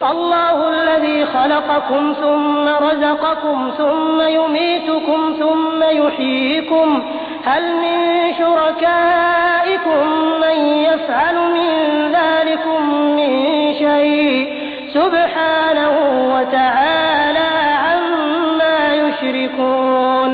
الله الذي خلقكم ثم رزقكم ثم يميتكم ثم يحييكم هل من شركائكم من يفعل من ذلكم من شيء سبحانه وتعالى عما يشركون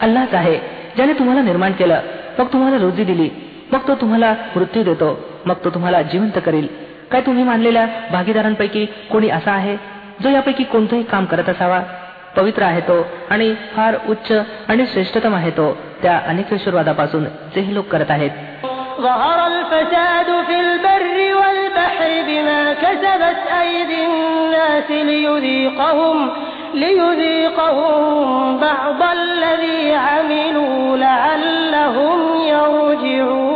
अल्लाच आहे ज्याने तुम्हाला निर्माण केलं मग तुम्हाला रोजी दिली मग तो तुम्हाला मृत्यू देतो मग तो तुम्हाला जिवंत करील काय तुम्ही मानलेल्या भागीदारांपैकी कोणी असा आहे जो यापैकी कोणतंही काम करत असावा पवित्र आहे तो आणि फार उच्च आणि श्रेष्ठतम आहे तो त्या अनेकेश्वरवादापासून जे हे लोक करत आहेत ظهر الفساد في البر والبحر بما كسبت أيدي الناس ليذيقهم ليذيقهم بعض الذي عملوا لعلهم يرجعون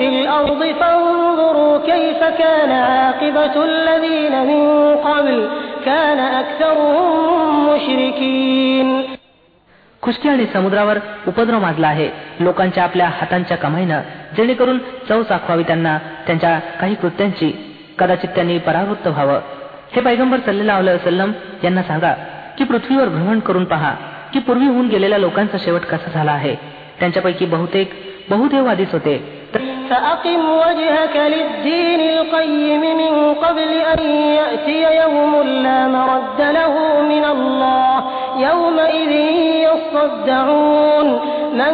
في الأرض فانظروا كيف كان عاقبة الذين من قبل كان أكثرهم مشركين खुशकी आणि समुद्रावर उपद्रव माजला आहे लोकांच्या आपल्या हातांच्या कमाईनं जेणेकरून चव चाखवावी त्यांना त्यांच्या काही कृत्यांची कदाचित त्यांनी परावृत्त व्हावं हे पैगंबर सल्लेला वसलम यांना सांगा की पृथ्वीवर भ्रमण करून पहा की पूर्वी होऊन गेलेल्या लोकांचा शेवट कसा झाला आहे त्यांच्यापैकी बहुतेक बहुदेववादीच होते فأقم وجهك للدين القيم من قبل أن يأتي يوم لا مرد له من الله يومئذ يصدعون من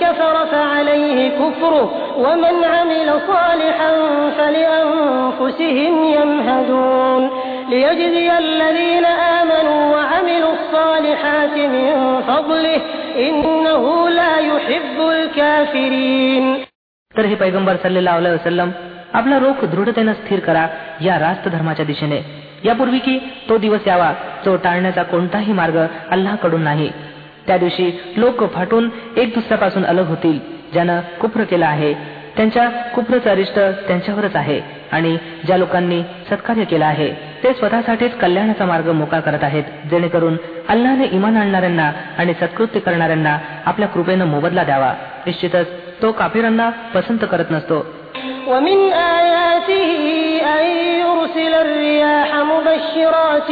كفر فعليه كفره ومن عمل صالحا فلأنفسهم يمهدون ليجزي الذين آمنوا وعملوا الصالحات من فضله إنه لا يحب الكافرين तर हे पैगंबर सल्लेला वसलम आपला रोख दृढतेनं स्थिर करा या रास्त धर्माच्या दिशेने. यापूर्वी की तो दिवस यावा जो टाळण्याचा कोणताही मार्ग अल्लाकडून नाही. त्या दिवशी लोक फाटून एक दुसऱ्यापासून अलग होतील ज्यानं कुप्र केला आहे. त्यांच्या कुप्रचं अरिष्ट त्यांच्यावरच आहे आणि ज्या लोकांनी सत्कार्य केलं आहे ते स्वतःसाठीच कल्याणाचा मार्ग मोका करत आहेत जेणेकरून अल्लाने इमान आणणाऱ्यांना आणि सत्कृत्य करणाऱ्यांना आपल्या कृपेनं मोबदला द्यावा. निश्चितच तो काफिरांना पसंत करत नसतो ومن آياته أن يرسل الرياح مبشرات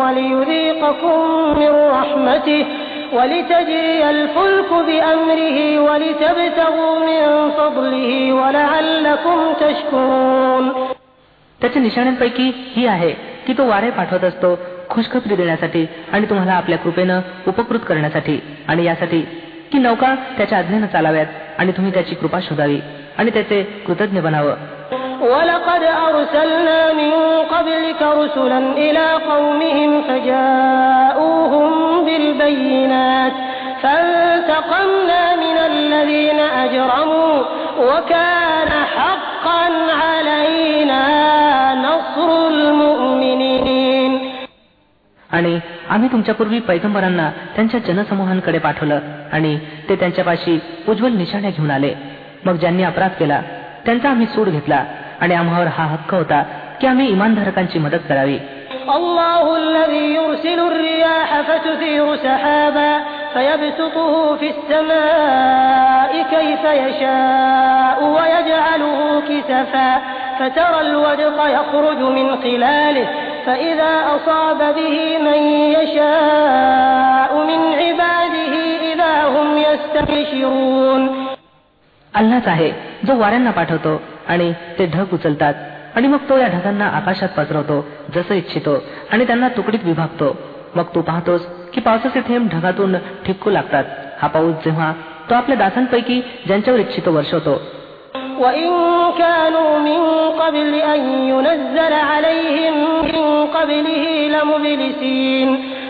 وليذيقكم من رحمته ولتجري الفلك بأمره ولتبتغوا من فضله ولعلكم تشكرون त्याच्या निशाण्यांपैकी ही आहे की तो वारे पाठवत असतो खुशखबरी देण्यासाठी आणि तुम्हाला आपल्या कृपेनं उपकृत करण्यासाठी आणि यासाठी की नौका त्याच्या आज्ञेनं चालाव्यात आणि तुम्ही त्याची कृपा शोधावी आणि त्याचे कृतज्ञ बनावं ولقد أرسلنا من قبلك رسلا إلى قومهم فجاءوهم بالبينات فانتقمنا من الذين أجرموا وكان حقا علينا نصر المؤمنين आणि आम्ही तुमच्यापूर्वी पैगंबरांना त्यांच्या जनसमूहांकडे पाठवलं आणि ते त्यांच्यापाशी उज्ज्वल निशाण्या घेऊन आले मग ज्यांनी अपराध केला त्यांचा आम्ही सूड घेतला आणि आम्हावर हा हक्क होता की आम्ही इमानधारकांची मदत करावी الله الذي يرسل الرياح فتثير سحابا فيبسطه في السماء كيف يشاء ويجعله كسفا فترى الودق يخرج من خلاله فإذا أصاب به من يشاء من عباده إذا هم يستبشرون अल्लाच आहे जो वाऱ्यांना पाठवतो आणि ते ढग उचलतात. आणि मग तो या ढगांना आकाशात पसरवतो जसं इच्छितो आणि त्यांना तुकडीत विभागतो. मग तू पाहतोस की पावसाचे थेंब ढगातून ठिपकू लागतात. हा पाऊस जेव्हा तो आपल्या दासांपैकी ज्यांच्यावर इच्छितो वर्षवतो.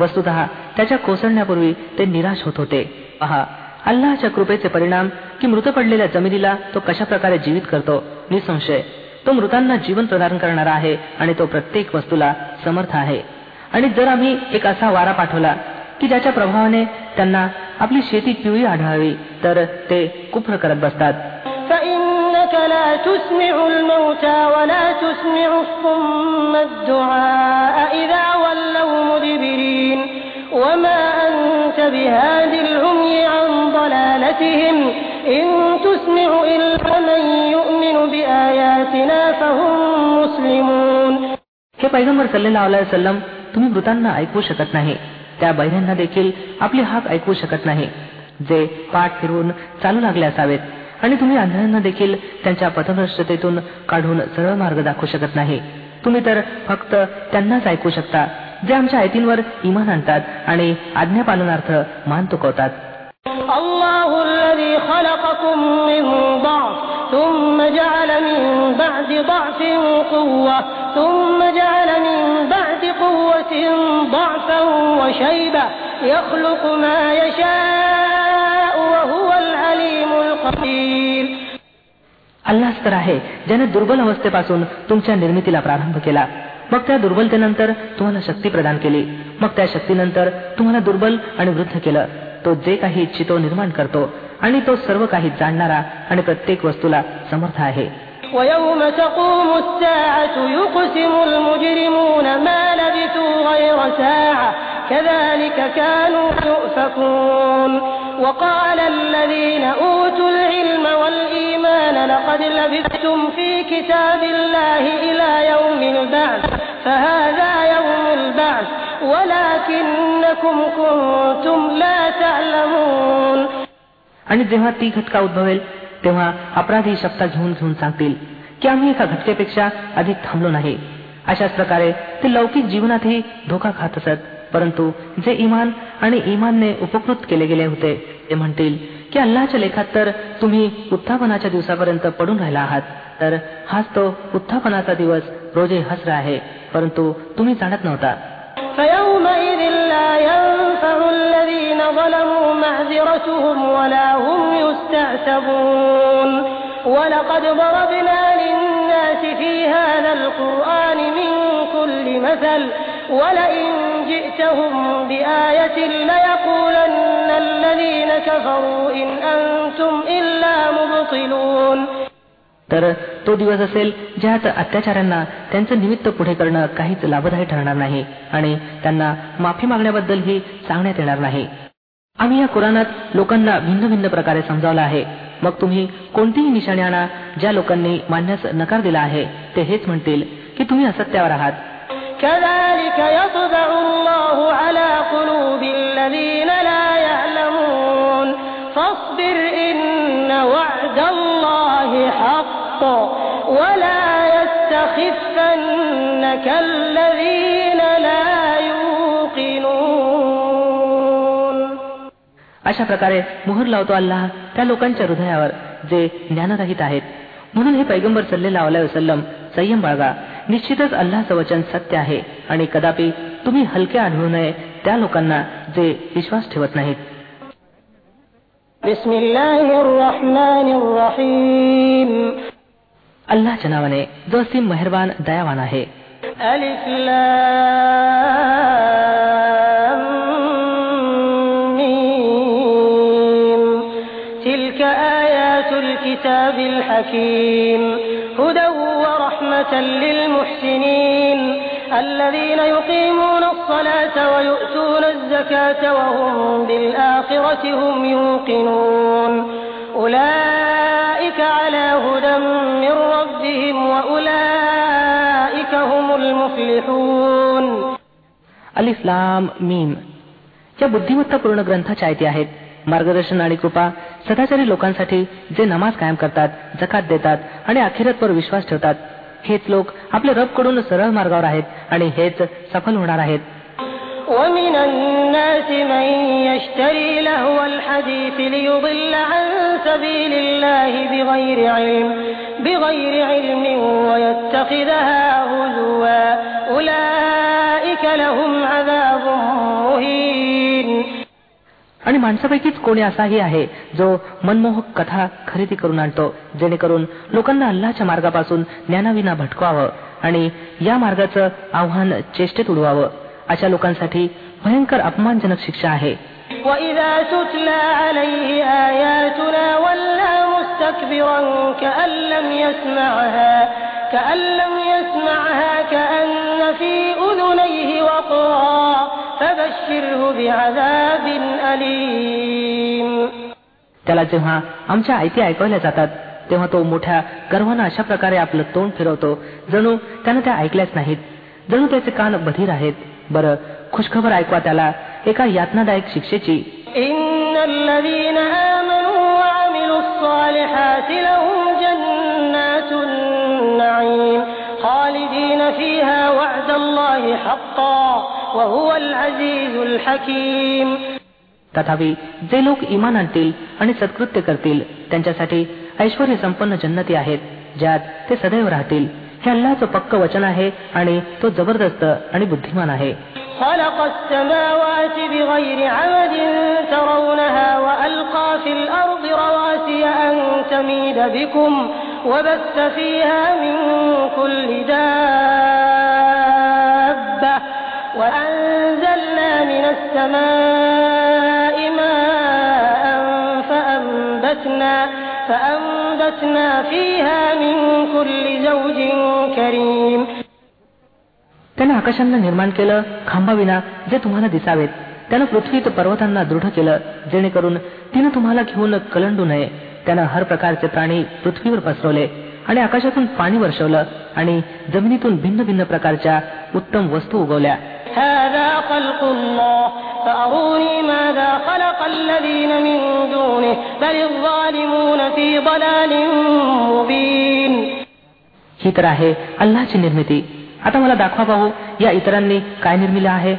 वस्तुत त्याच्या कोसळण्यापूर्वी ते निराश होत होते. पहा अल्लाच्या कृपेचे परिणाम की मृत पडलेल्या जमिनीला तो कशा प्रकारे जीवित करतो निसंशय. तो मृतांना जीवन प्रदान करणारा आहे आणि तो प्रत्येक वस्तूला समर्थ आहे. आणि जर आम्ही एक असा वारा पाठवला की ज्याच्या प्रभावाने त्यांना आपली शेती पिवळी आढळावी तर ते कुप्र करत बसतात. فإنك لا تسمع الموتى ولا تسمع الصم الدعاء إذا ولوا مدبرين وما أنت بهاد العمي عن ضلالتهم إن تسمع إلا من يؤمن بآياتنا فهم مسلمون हे पैगंबर सल्लेला वसलम तुम्ही मृतांना ऐकू शकत नाही त्या बैऱ्यांना देखील आपली हाक ऐकू शकत नाही जे पाठ फिरवून चालू लागले असावेत आणि तुम्ही अंधळ्यांना देखील त्यांच्या पथभ्रष्टतेतून काढून सरळ मार्ग दाखवू शकत नाही. तुम्ही तर फक्त त्यांनाच ऐकू शकता जे आमच्या आयतींवर इमान आणतात आणि आज्ञापालनार्थ मान तुकवतात. ثم अल्लाच तर आहे ज्याने दुर्बल अवस्थेपासून तुमच्या निर्मितीला प्रारंभ केला मग त्या दुर्बलतेनंतर तुम्हाला शक्ती प्रदान केली मग त्या शक्तीनंतर तुम्हाला दुर्बल आणि वृद्ध केलं तो जे काही इच्छितो निर्माण करतो आणि तो सर्व काही जाणणारा आणि प्रत्येक वस्तूला समर्थ आहे ويوم تقوم الساعة يقسم المجرمون ما لبثوا غير ساعة كذلك كانوا يؤفكون وقال الذين لبثتم في كتاب الله إلى يوم البعث فهذا يوم البعث ولكنكم كنتم لا تعلمون आणि जेव्हा ती घटका उद्भवेल तेव्हा अपराधी शब्द घेऊन घेऊन सांगतील की आम्ही एका घटकेपेक्षा अधिक थांबलो नाही अशाच प्रकारे ते लौकिक जीवनातही धोका खात असत परंतु जे इमान आणि इमानने उपकृत केले गेले होते ते म्हणतील की अल्लाच्या लेखात तर तुम्ही उत्थापनाच्या दिवसापर्यंत पडून राहिला आहात तर हाच तो उत्थापनाचा दिवस रोजे हसरा आहे परंतु तुम्ही जाणत नव्हता فيومئذ لا ينفع الذين ظلموا معذرتهم ولا هم يستعتبون ولقد ضربنا للناس في هذا القرآن من كل مثل ولئن جئتهم بآية ليقولن الذين كفروا إن أنتم إلا مبطلون तर तो दिवस असेल ज्यात अत्याचाऱ्यांना त्यांचं निमित्त पुढे करणं काहीच लाभदायी ठरणार नाही आणि त्यांना माफी मागण्याबद्दलही सांगण्यात येणार नाही आम्ही या कुराणात लोकांना भिन्न भिन्न प्रकारे समजावलं आहे मग तुम्ही कोणतीही निशाणी आणा ज्या लोकांनी मानण्यास नकार दिला आहे ते हेच म्हणतील की तुम्ही असत्यावर आहात كذلك يطبع الله على قلوب الذين لا يعلمون فاصبر إن وعد الله حق ولا يستخفنك الذين لا يوقنون अशा प्रकारे मोहर लावतो अल्लाह त्या लोकांच्या हृदयावर जे ज्ञानरहित आहेत म्हणून हे पैगंबर सल्लेला वसलम संयम बाळगा निश्चितच अल्लाचं वचन सत्य आहे. आणि कदापि तुम्ही हलके आढळू नये त्या लोकांना जे विश्वास ठेवत नाहीत. अल्लाच्या नावाने जो सिम मेहरबान दयावान आहे. آيات الكتاب الحكيم هدى ورحمة للمحسنين الذين يقيمون الصلاة ويؤتون الزكاة وهم بالآخرة هم يوقنون أولئك على هدى من ربهم وأولئك هم المفلحون अलिफ्लाम मीम या बुद्धिमत्तापूर्ण ग्रंथाच्या आयती आहेत मार्गदर्शन आणि कृपा सदाचारी लोकांसाठी जे नमाज कायम करतात जकात देतात आणि अखेरतवर विश्वास ठेवतात हेच लोक आपल्या रब कडून सरळ मार्गावर आहेत आणि हेच सफल होणार आहेत ومن الناس من يشتري لهو الحديث ليضل عن سبيل الله بغير علم بغير علم ويتخذها هزوا أولئك لهم عذاب مهين आणि माणसापैकीच कोणी असाही आहे जो मनमोहक कथा खरेदी करून आणतो जेणेकरून लोकांना अल्लाच्या मार्गापासून ज्ञानाविना भटकवावं आणि या मार्गाचं आव्हान चेष्टेत उडवावं अशा लोकांसाठी भयंकर अपमानजनक शिक्षा आहे وإذا تتلى عليه آياتنا ولى مستكبرا كأن لم يسمعها كأن لم يسمعها كأن في أذنيه وقرا فبشره بعذاب أليم त्याला जेव्हा आमच्या आयती ऐकवल्या जातात तेव्हा तो मोठ्या गर्वानं अशा प्रकारे आपलं तोंड फिरवतो जणू त्यानं त्या ऐकल्याच नाहीत जणू त्याचे कान बधीर आहेत बरं खुशखबर ऐकवा त्याला एका यातनादायक शिक्षेची إن الذين آمنوا وعملوا الصالحات لهم جنات النعيم خالدين فيها وعد الله حقا وهو العزيز الحكيم तथापि जे लोक इमान आणतील आणि सत्कृत्य करतील त्यांच्यासाठी ऐश्वर संपन्न जन्नती आहेत ज्यात ते सदैव राहतील हे अल्लाचं पक्क वचन आहे आणि तो जबरदस्त आणि बुद्धिमान आहे خلق السماوات بغير عمد ترونها وألقى في الأرض رواسي أن تميد بكم وبث فيها من كل دابة السماء ماء فأنبتنا, فأنبتنا فيها من كل زوج كريم त्याने आकाशांना निर्माण केलं खांबाविना जे तुम्हाला दिसावेत त्यानं पृथ्वीत पर्वतांना दृढ केलं जेणेकरून तिनं तुम्हाला घेऊन कलंडू नये त्यानं हर प्रकारचे प्राणी पृथ्वीवर पसरवले आणि आकाशातून पाणी वर्षवलं आणि जमिनीतून भिन्न भिन्न प्रकारच्या उत्तम वस्तू उगवल्या هذا خلق الله فأروني ماذا خلق الذين من دونه بل الظالمون في ضلال مبين ही तर आहे अल्लाची निर्मिती आता मला दाखवा पाहू या इतरांनी काय निर्मिले आहे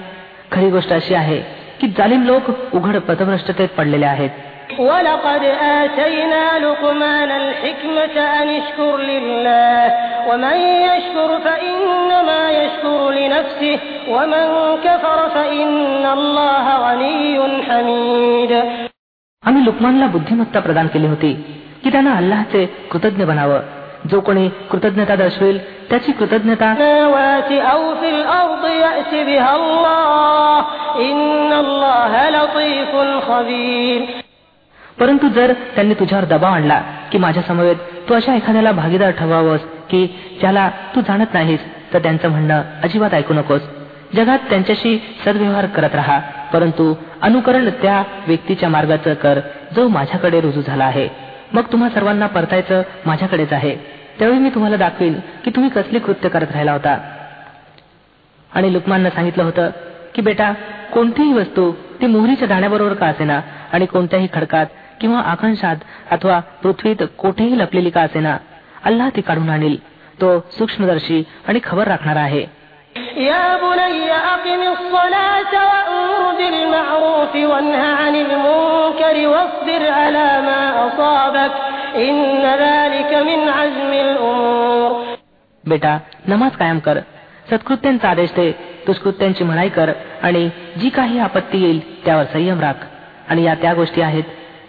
खरी गोष्ट अशी आहे की जालिम लोक उघड पथभ्रष्टतेत पडलेले आहेत ولقد آتينا لقمان الحكمة أن اشكر لله ومن يشكر فإنما يشكر لنفسه ومن كفر فإن الله غني حميد आम्ही लुकमानला बुद्धिमत्ता प्रदान केली होती की त्यानं अल्लाहचे कृतज्ञ बनावं जो कोणी कृतज्ञता दर्शवेल त्याची कृतज्ञता परंतु जर त्यांनी तुझ्यावर दबाव आणला की माझ्या समवेत तू अशा एखाद्याला भागीदार ठरवावंस की ज्याला तू जाणत नाहीस तर त्यांचं म्हणणं अजिबात ऐकू नकोस. जगात त्यांच्याशी सद्व्यवहार करत राहा परंतु अनुकरण त्या व्यक्तीच्या मार्गाचं कर जो माझ्याकडे रुजू झाला आहे. मग तुम्हा सर्वांना परतायचं माझ्याकडेच आहे. त्यावेळी मी तुम्हाला दाखवीन की तुम्ही कसले कृत्य करत राहिला होता. आणि लुकमाननं सांगितलं होतं की बेटा कोणतीही वस्तू ती मोहरीच्या दाण्याबरोबर का असेना आणि कोणत्याही खडकात किंवा आकांशात अथवा पृथ्वीत कोठेही लपलेली का असेना अल्लाह ती काढून आणील तो सूक्ष्मदर्शी आणि खबर राखणारा आहे يا بني أقم الصلاة وأمر بالمعروف وانه عن المنكر واصبر على ما أصابك إن ذلك من عزم الأمور बेटा नमाज कायम कर सत्कृत्यांचा आदेश दे दुष्कृत्यांची म्हणाई कर आणि जी काही आपत्ती येईल त्यावर संयम राख आणि या त्या गोष्टी आहेत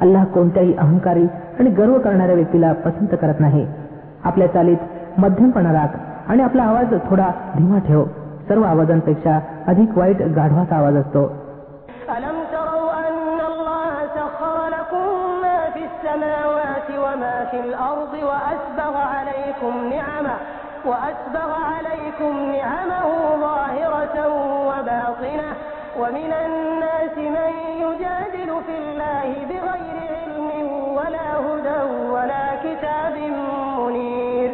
अल्लाह कोणत्याही अहंकारी आणि गर्व करणाऱ्या व्यक्तीला पसंत करत नाही आपल्या चालीत मध्यमपणा राख आणि आपला आवाज थोडा धीमा ठेव सर्व आवाजांपेक्षा अधिक वाईट गाढवाचा आवाज असतो ألم تروا أن الله سخر لكم ما في السماوات وما في الأرض وأسبغ عليكم نعمه وأسبغ عليكم نعمه ظاهرة وباطنة ومن الناس من يجادل في الله بغير علم ولا هدى ولا كتاب منير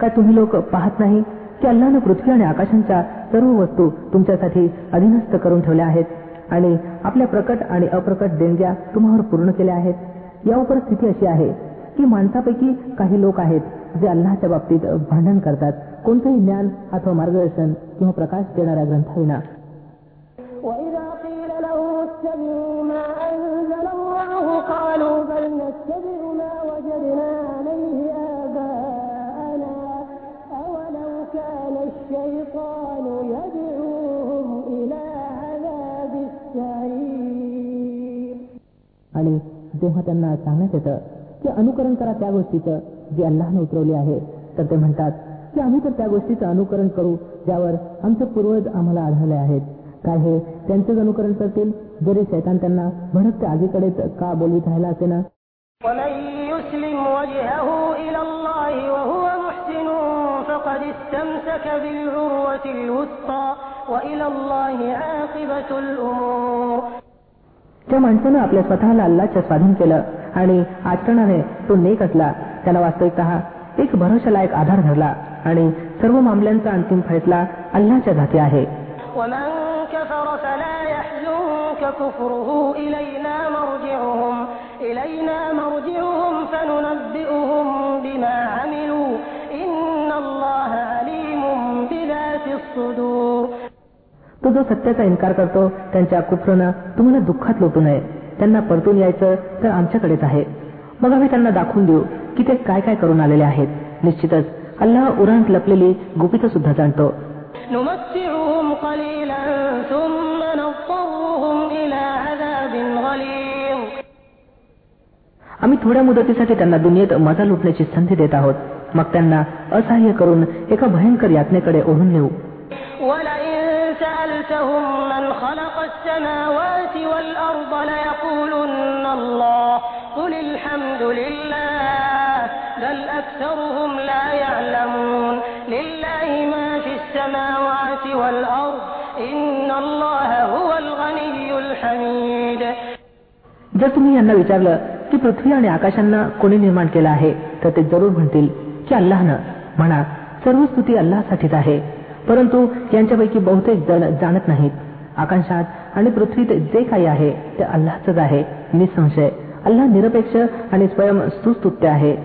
काय तुम्ही लोक पाहत नाही की अल्लानं पृथ्वी आणि आकाशांच्या सर्व वस्तू तुमच्यासाठी अधीनस्थ करून ठेवल्या आहेत आणि आपल्या प्रकट आणि अप्रकट देणग्या तुम्हावर पूर्ण केल्या आहेत यावर स्थिती अशी आहे की माणसापैकी काही लोक आहेत जे अल्लाच्या बाबतीत भांडण करतात कोणतंही ज्ञान अथवा मार्गदर्शन किंवा प्रकाश देणाऱ्या ग्रंथाविना وإذا قيل له اتبعوا ما أنزل الله قالوا بل نتبع ما وجدنا عليه آباءنا أولو كان الشيطان يدعوهم إلى عذاب السعير आणि जेव्हा त्यांना सांगण्यात येतं की अनुकरण करा त्या गोष्टीचं जे अल्लाहने उतरवले आहे तर ते म्हणतात की आम्ही तर त्या गोष्टीचं अनुकरण करू ज्यावर आमचे पूर्वज आम्हाला आढळले आहेत काय हे त्यांचेच अनुकरण करतील जरी शैतान त्यांना भडकत्या आगीकडेच का बोलवीत राहिला असे ना ومن يسلم وجهه إلى الله وهو محسن فقد استمسك بالعروة الوثقى وإلى الله عاقبة الأمور त्या माणसानं आपल्या स्वतःला अल्लाच्या स्वाधीन केलं आणि आचरणाने तो नेक असला त्याला वास्तविकत एक भरोशालायक आधार धरला आणि सर्व मामल्यांचा अंतिम फैसला अल्लाच्या हाती आहे ومن كفر فلا يحزنك كفره إلينا مرجعهم إلينا مرجعهم فننبئهم بما عملوا إن الله عليم بذات الصدور तो जो सत्याचा इन्कार करतो त्यांच्या कुफरनं तुम्हाला दुःखात लोटू नये त्यांना परतून यायचं तर आमच्याकडेच आहे मग आम्ही त्यांना दाखवून देऊ की ते काय काय करून आलेले आहेत निश्चितच अल्लाह उरांत लपलेली गुपित सुद्धा जाणतो نمتعهم قليلا ثم نضطرهم إلى عذاب غليظ आम्ही थोड्या मुदतीसाठी त्यांना दुनियेत मजा लुटण्याची संधी देत आहोत मग त्यांना असहाय्य करून एका भयंकर यातनेकडे ओढून नेऊ ولئن سألتهم من خلق السماوات والأرض ليقولن الله قل الحمد لله بل أكثرهم لا يعلمون الغني الحميد जर तुम्ही यांना विचारलं की पृथ्वी आणि आकाशांना कोणी निर्माण केलं आहे तर ते जरूर म्हणतील की अल्लाहनं म्हणा सर्व स्तुती अल्लासाठीच आहे परंतु यांच्यापैकी बहुतेक जण जाणत नाहीत आकाशात आणि पृथ्वीत जे काही आहे ते अल्लाहच आहे निसंशय अल्लाह निरपेक्ष आणि स्वयं सुस्तुत्य आहे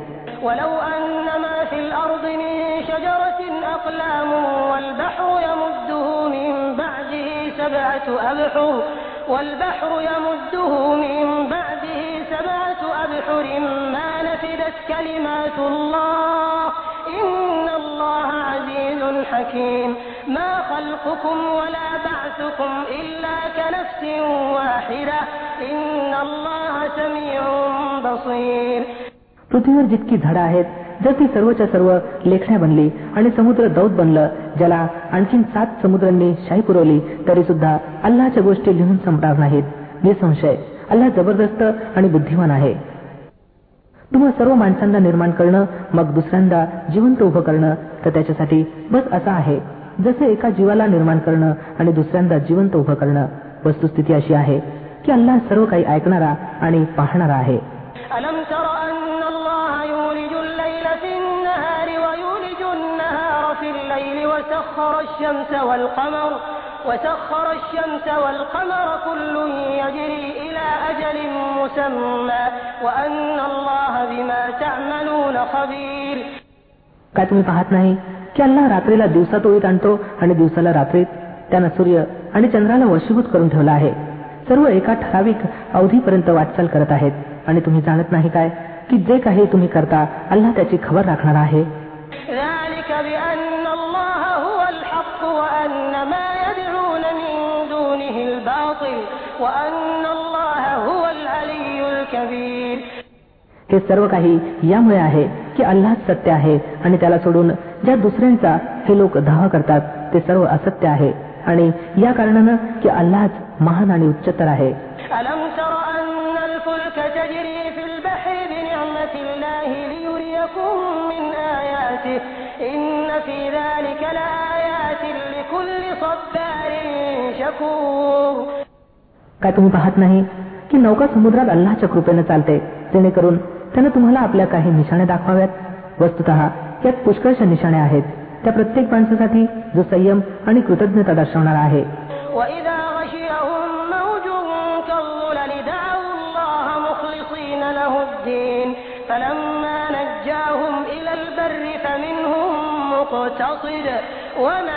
ولو أن ما في الأرض من شجرة أقلام والبحر يمده من بعده سبعة أبحر والبحر يمده من بعده سبعة أبحر ما نفدت كلمات الله إن الله عزيز حكيم ما خلقكم ولا بعثكم إلا كنفس واحدة إن الله سميع بصير पृथ्वीवर जितकी झाडं आहेत जर ती सर्वच्या सर्व लेखण्या बनली आणि समुद्र दौत बनलं ज्याला आणखीन सात समुद्रांनी शाही पुरवली तरी सुद्धा अल्लाच्या गोष्टी लिहून संपणार नाहीत. निसंशय. अल्लाह जबरदस्त आणि बुद्धिमान आहे. तुम्हा सर्व माणसांना निर्माण करणं मग दुसऱ्यांदा जिवंत उभं करणं तर त्याच्यासाठी बस असं आहे. जसे एका जीवाला निर्माण करणं आणि दुसऱ्यांदा जिवंत उभं करणं वस्तुस्थिती अशी आहे की अल्लाह सर्व काही ऐकणारा आणि पाहणारा आहे. وسخر الشمس والقمر وسخر الشمس والقمر كل يجري إلى أجل مسمى وأن الله بما تعملون خبير काय तुम्ही पाहत नाही की अल्लाह रात्रीला दिवसात ओळीत आणतो आणि दिवसाला रात्रीत त्यानं सूर्य आणि चंद्राला वशीभूत करून ठेवला आहे सर्व एका ठराविक अवधीपर्यंत वाटचाल करत आहेत आणि तुम्ही जाणत नाही काय की जे काही तुम्ही करता अल्लाह त्याची खबर राखणार आहे हे सर्व काही यामुळे आहे की अल्लाह सत्य आहे आणि त्याला सोडून ज्या दुसऱ्यांचा हे लोक धावा करतात ते सर्व असत्य आहे. आणि या कारणानं की अल्लाहच महान आणि उच्चतर आहे. काय तुम्ही पाहत नाही की नौका समुद्रात अल्लाच्या कृपेने चालते? जेणेकरून त्यानं तुम्हाला आपल्या काही निशाण्या दाखवाव्यात. वस्तुत यात पुष्कळशा निशाण्या आहेत. त्या प्रत्येक माणसासाठी जो संयम आणि कृतज्ञता दर्शवणार आहे. فلما وما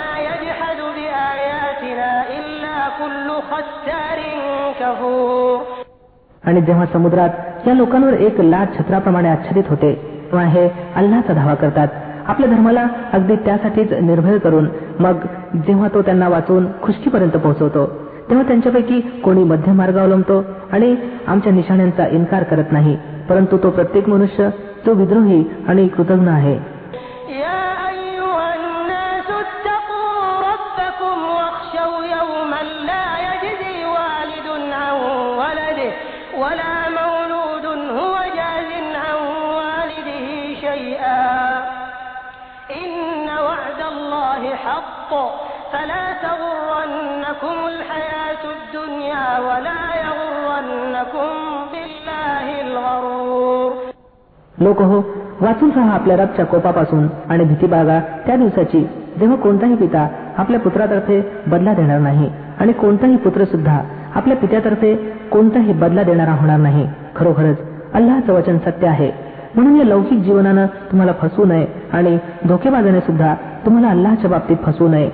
आणि जेव्हा समुद्रात या लोकांवर एक लाट छत्राप्रमाणे आच्छादित होते तेव्हा हे अल्लाचा धावा करतात. आपल्या धर्माला अगदी त्यासाठीच निर्भय करून मग जेव्हा तो त्यांना वाचून खुशकीपर्यंत पोहोचवतो तेव्हा त्यांच्यापैकी कोणी मध्यमार्ग अवलंबतो आणि आमच्या निशाण्यांचा इन्कार करत नाही परंतु तो प्रत्येक मनुष्य जो विद्रोही आणि कृतज्ञ आहे. حق فلا تغرنكم الحياة الدنيا ولا يغرنكم بالله الغرور लोक हो वाचून राहा आपल्या रबच्या कोपापासून आणि भीती बाळगा त्या दिवसाची जेव्हा कोणताही पिता आपल्या पुत्रातर्फे बदला देणार नाही आणि कोणताही पुत्र सुद्धा आपल्या पित्यातर्फे कोणताही बदला देणारा होणार नाही खरोखरच अल्लाचं वचन सत्य आहे म्हणून या लौकिक जीवनानं तुम्हाला फसवू नये आणि धोकेबाजाने सुद्धा तुम्हाला अल्लाच्या बाबतीत फसवू नये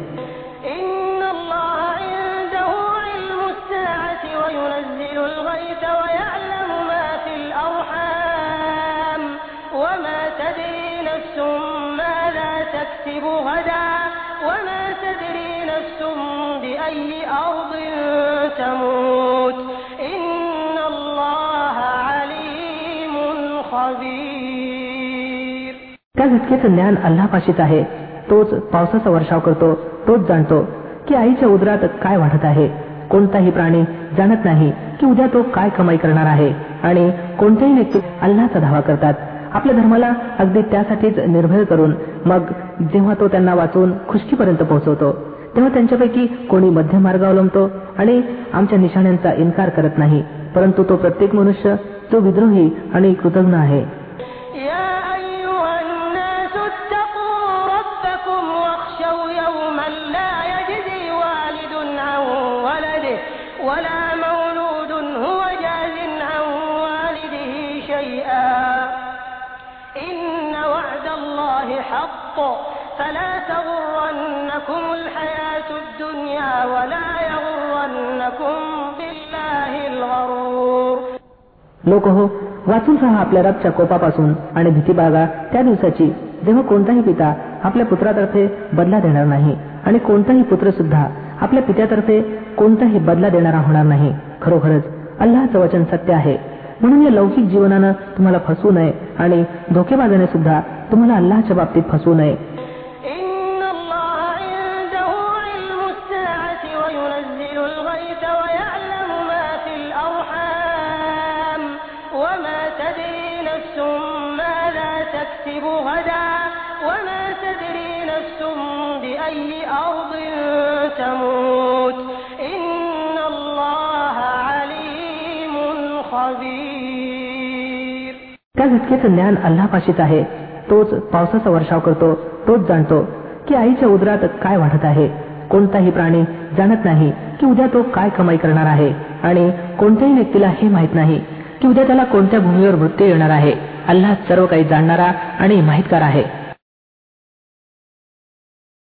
त्या घटकेचं ज्ञान अल्लापाशीच आहे तोच पावसाचा वर्षाव करतो तोच जाणतो की आईच्या उदरात काय वाढत आहे. कोणताही प्राणी जाणत नाही की उद्या तो काय कमाई करणार आहे. आणि कोणत्याही व्यक्ती अल्लाचा धावा करतात. आपल्या धर्माला अगदी त्यासाठीच निर्भय करून मग जेव्हा तो त्यांना वाचून खुशकीपर्यंत पोहोचवतो तेव्हा त्यांच्यापैकी कोणी मध्यम मार्ग अवलंबतो आणि आमच्या निशाण्यांचा इन्कार करत नाही. परंतु तो प्रत्येक मनुष्य जो विद्रोही आणि कृतज्ञ आहे. حق فلا تغرنكم الحياة الدنيا ولا يغرنكم بالله الغرور लोक हो वाचून राहा आपल्या रबच्या कोपापासून आणि भीती बाळगा त्या दिवसाची जेव्हा कोणताही पिता आपल्या पुत्रातर्फे बदला देणार नाही आणि कोणताही पुत्र सुद्धा आपल्या पित्यातर्फे कोणताही बदला देणारा होणार नाही खरोखरच अल्लाचं वचन सत्य आहे म्हणून या लौकिक जीवनानं तुम्हाला फसवू नये आणि धोकेबाजाने सुद्धा तुम्हाला अल्लाच्या बाबतीत फसवू नये त्या घटकेचं ज्ञान अल्लापाशीच आहे तोच पावसाचा वर्षाव करतो तोच जाणतो की आईच्या उदरात काय वाढत आहे. कोणताही प्राणी जाणत नाही की उद्या तो काय कमाई करणार आहे आणि कोणत्याही व्यक्तीला हे माहीत नाही की उद्या त्याला कोणत्या भूमीवर मृत्यू येणार आहे. अल्लाह सर्व काही जाणणारा आणि माहितकार आहे.